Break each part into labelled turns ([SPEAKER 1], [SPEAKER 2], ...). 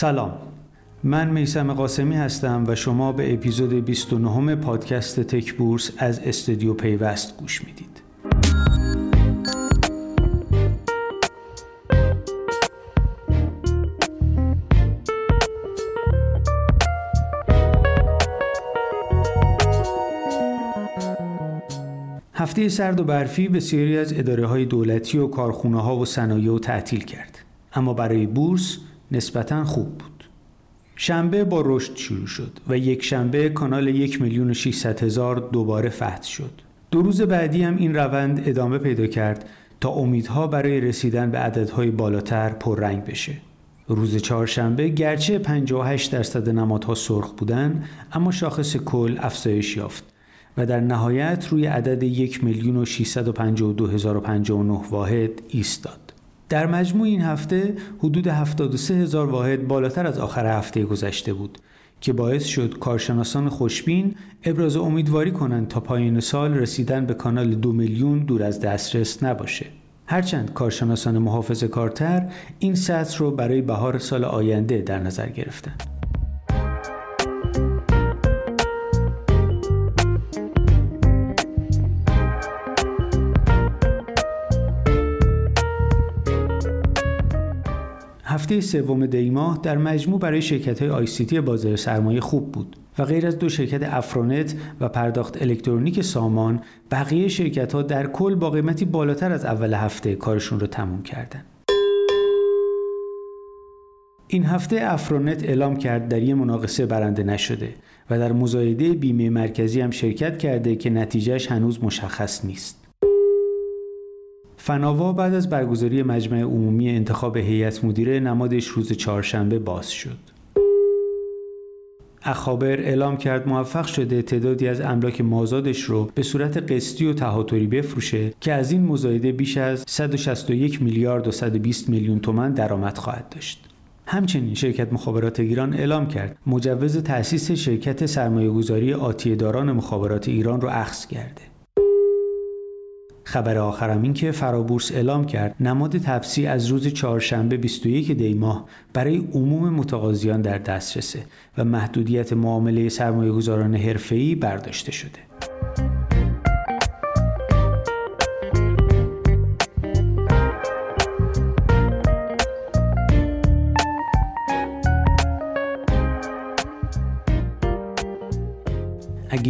[SPEAKER 1] سلام. من میسم قاسمی هستم و شما به اپیزود 29 پادکست تک بورس از استودیو پیوست گوش می‌دید. هفته سرد و برفی بسیاری از اداره های دولتی و کارخونه ها و صنایع و تعطیل کرد. اما برای بورس نسبتا خوب بود. شنبه با رشد شروع شد و یک شنبه کانال یک میلیون و هزار دوباره فتح شد. دو روز بعدی هم این روند ادامه پیدا کرد تا امیدها برای رسیدن به عددهای بالاتر پررنگ بشه. روز چهارشنبه گرچه 58 درصد نمادها سرخ بودن اما شاخص کل افزایش یافت و در نهایت روی عدد یک میلیون و واحد ایستاد. در مجموع این هفته حدود 73 هزار واحد بالاتر از آخر هفته گذشته بود که باعث شد کارشناسان خوشبین ابراز امیدواری کنند تا پایان سال رسیدن به کانال دو میلیون دور از دسترس نباشه. هرچند کارشناسان محافظ کارتر این سطح رو برای بهار سال آینده در نظر گرفتند. هفته سوم دی ماه در مجموع برای شرکت های آی بازار سرمایه خوب بود و غیر از دو شرکت افرونت و پرداخت الکترونیک سامان بقیه شرکت ها در کل با قیمتی بالاتر از اول هفته کارشون رو تموم کردن. این هفته افرونت اعلام کرد در یه مناقصه برنده نشده و در مزایده بیمه مرکزی هم شرکت کرده که نتیجهش هنوز مشخص نیست. فناوا بعد از برگزاری مجمع عمومی انتخاب هیئت مدیره نمادش روز چهارشنبه باز شد. اخابر اعلام کرد موفق شده تعدادی از املاک مازادش رو به صورت قسطی و تهاتری بفروشه که از این مزایده بیش از 161 میلیارد و 120 میلیون تومن درآمد خواهد داشت. همچنین شرکت مخابرات ایران اعلام کرد مجوز تأسیس شرکت سرمایه‌گذاری آتیه داران مخابرات ایران رو اخذ کرده. خبر آخرم این که فرابورس اعلام کرد نماد تپسی از روز چهارشنبه 21 دی ماه برای عموم متقاضیان در دسترسه و محدودیت معامله سرمایه‌گذاران حرفه‌ای برداشته شده.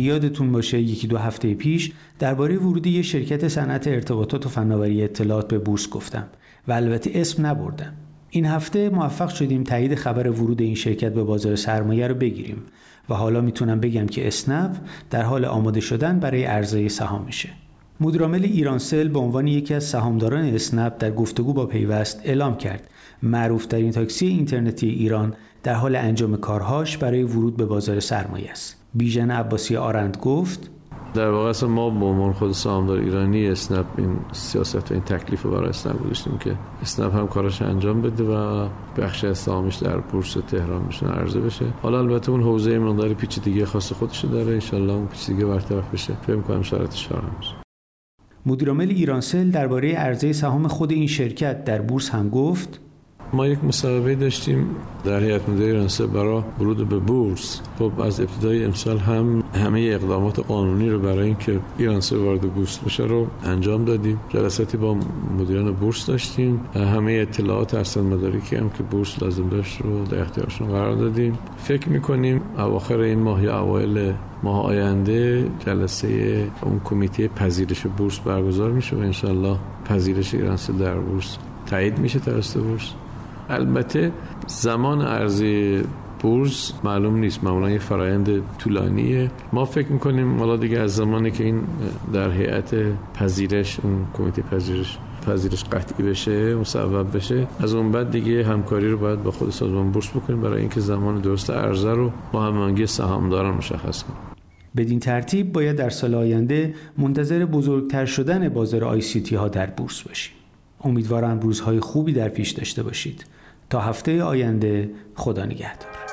[SPEAKER 1] یادتون باشه یکی دو هفته پیش درباره ورود یه شرکت صنعت ارتباطات و فناوری اطلاعات به بورس گفتم و البته اسم نبردم. این هفته موفق شدیم تایید خبر ورود این شرکت به بازار سرمایه رو بگیریم و حالا می‌تونم بگم که اسنپ در حال آماده شدن برای عرضه سهامشه مدیرعامل ایرانسل به عنوان یکی از سهامداران اسنپ در گفتگو با پیوست اعلام کرد. معروفترین تاکسی اینترنتی ایران در حال انجام کارهاش برای ورود به بازار سرمایه است. بیژن عباسی آرند گفت
[SPEAKER 2] در واقع اصلا ما به عنوان خود سهامدار ایرانی اسنپ این سیاست و این تکلیف رو برای اسنپ گذاشتیم که اسنپ هم کارش انجام بده و بخش سهامش در بورس تهران میشن عرضه بشه. حالا البته اون حوزه مقدار دیگه خاص خودش داره. ان اون دیگه برطرف بشه. فکر کنم شرایطش فراهم بشه
[SPEAKER 1] مدیرعامل ایرانسل درباره عرضه سهام خود این شرکت در بورس هم گفت
[SPEAKER 2] ما یک مسابقه داشتیم در هیئت مدیره ایرانسه برای ورود به بورس. خب از ابتدای امسال هم همه اقدامات قانونی رو برای اینکه ایرانسه وارد بورس بشه رو انجام دادیم. جلساتی با مدیران بورس داشتیم همه اطلاعات ارسال مدارکی هم که بورس لازم داشت رو در اختیارشون قرار دادیم. فکر می‌کنیم اواخر این ماه یا اوایل ماه آینده جلسه اون کمیته پذیرش بورس برگزار میشه و انشالله پذیرش ایرانسه در بورس تایید میشه توسط بورس. البته زمان ارزی بورس معلوم نیست. معمولا یه فرایند طولانیه. ما فکر می‌کنیم حالا دیگه از زمانی که این در هیئت پذیرش اون کمیته پذیرش پذیرش قطعی بشه مصوب بشه از اون بعد دیگه همکاری رو باید با خود سازمان بورس بکنیم برای اینکه زمان درست عرضه رو با هماهنگی سهامداران مشخص کنیم.
[SPEAKER 1] بدین ترتیب باید در سال آینده منتظر بزرگتر شدن بازار آی سی تی ها در بورس باشیم. امیدوارم روزهای خوبی در پیش داشته باشید. تا هفته آینده خدا نگهدار.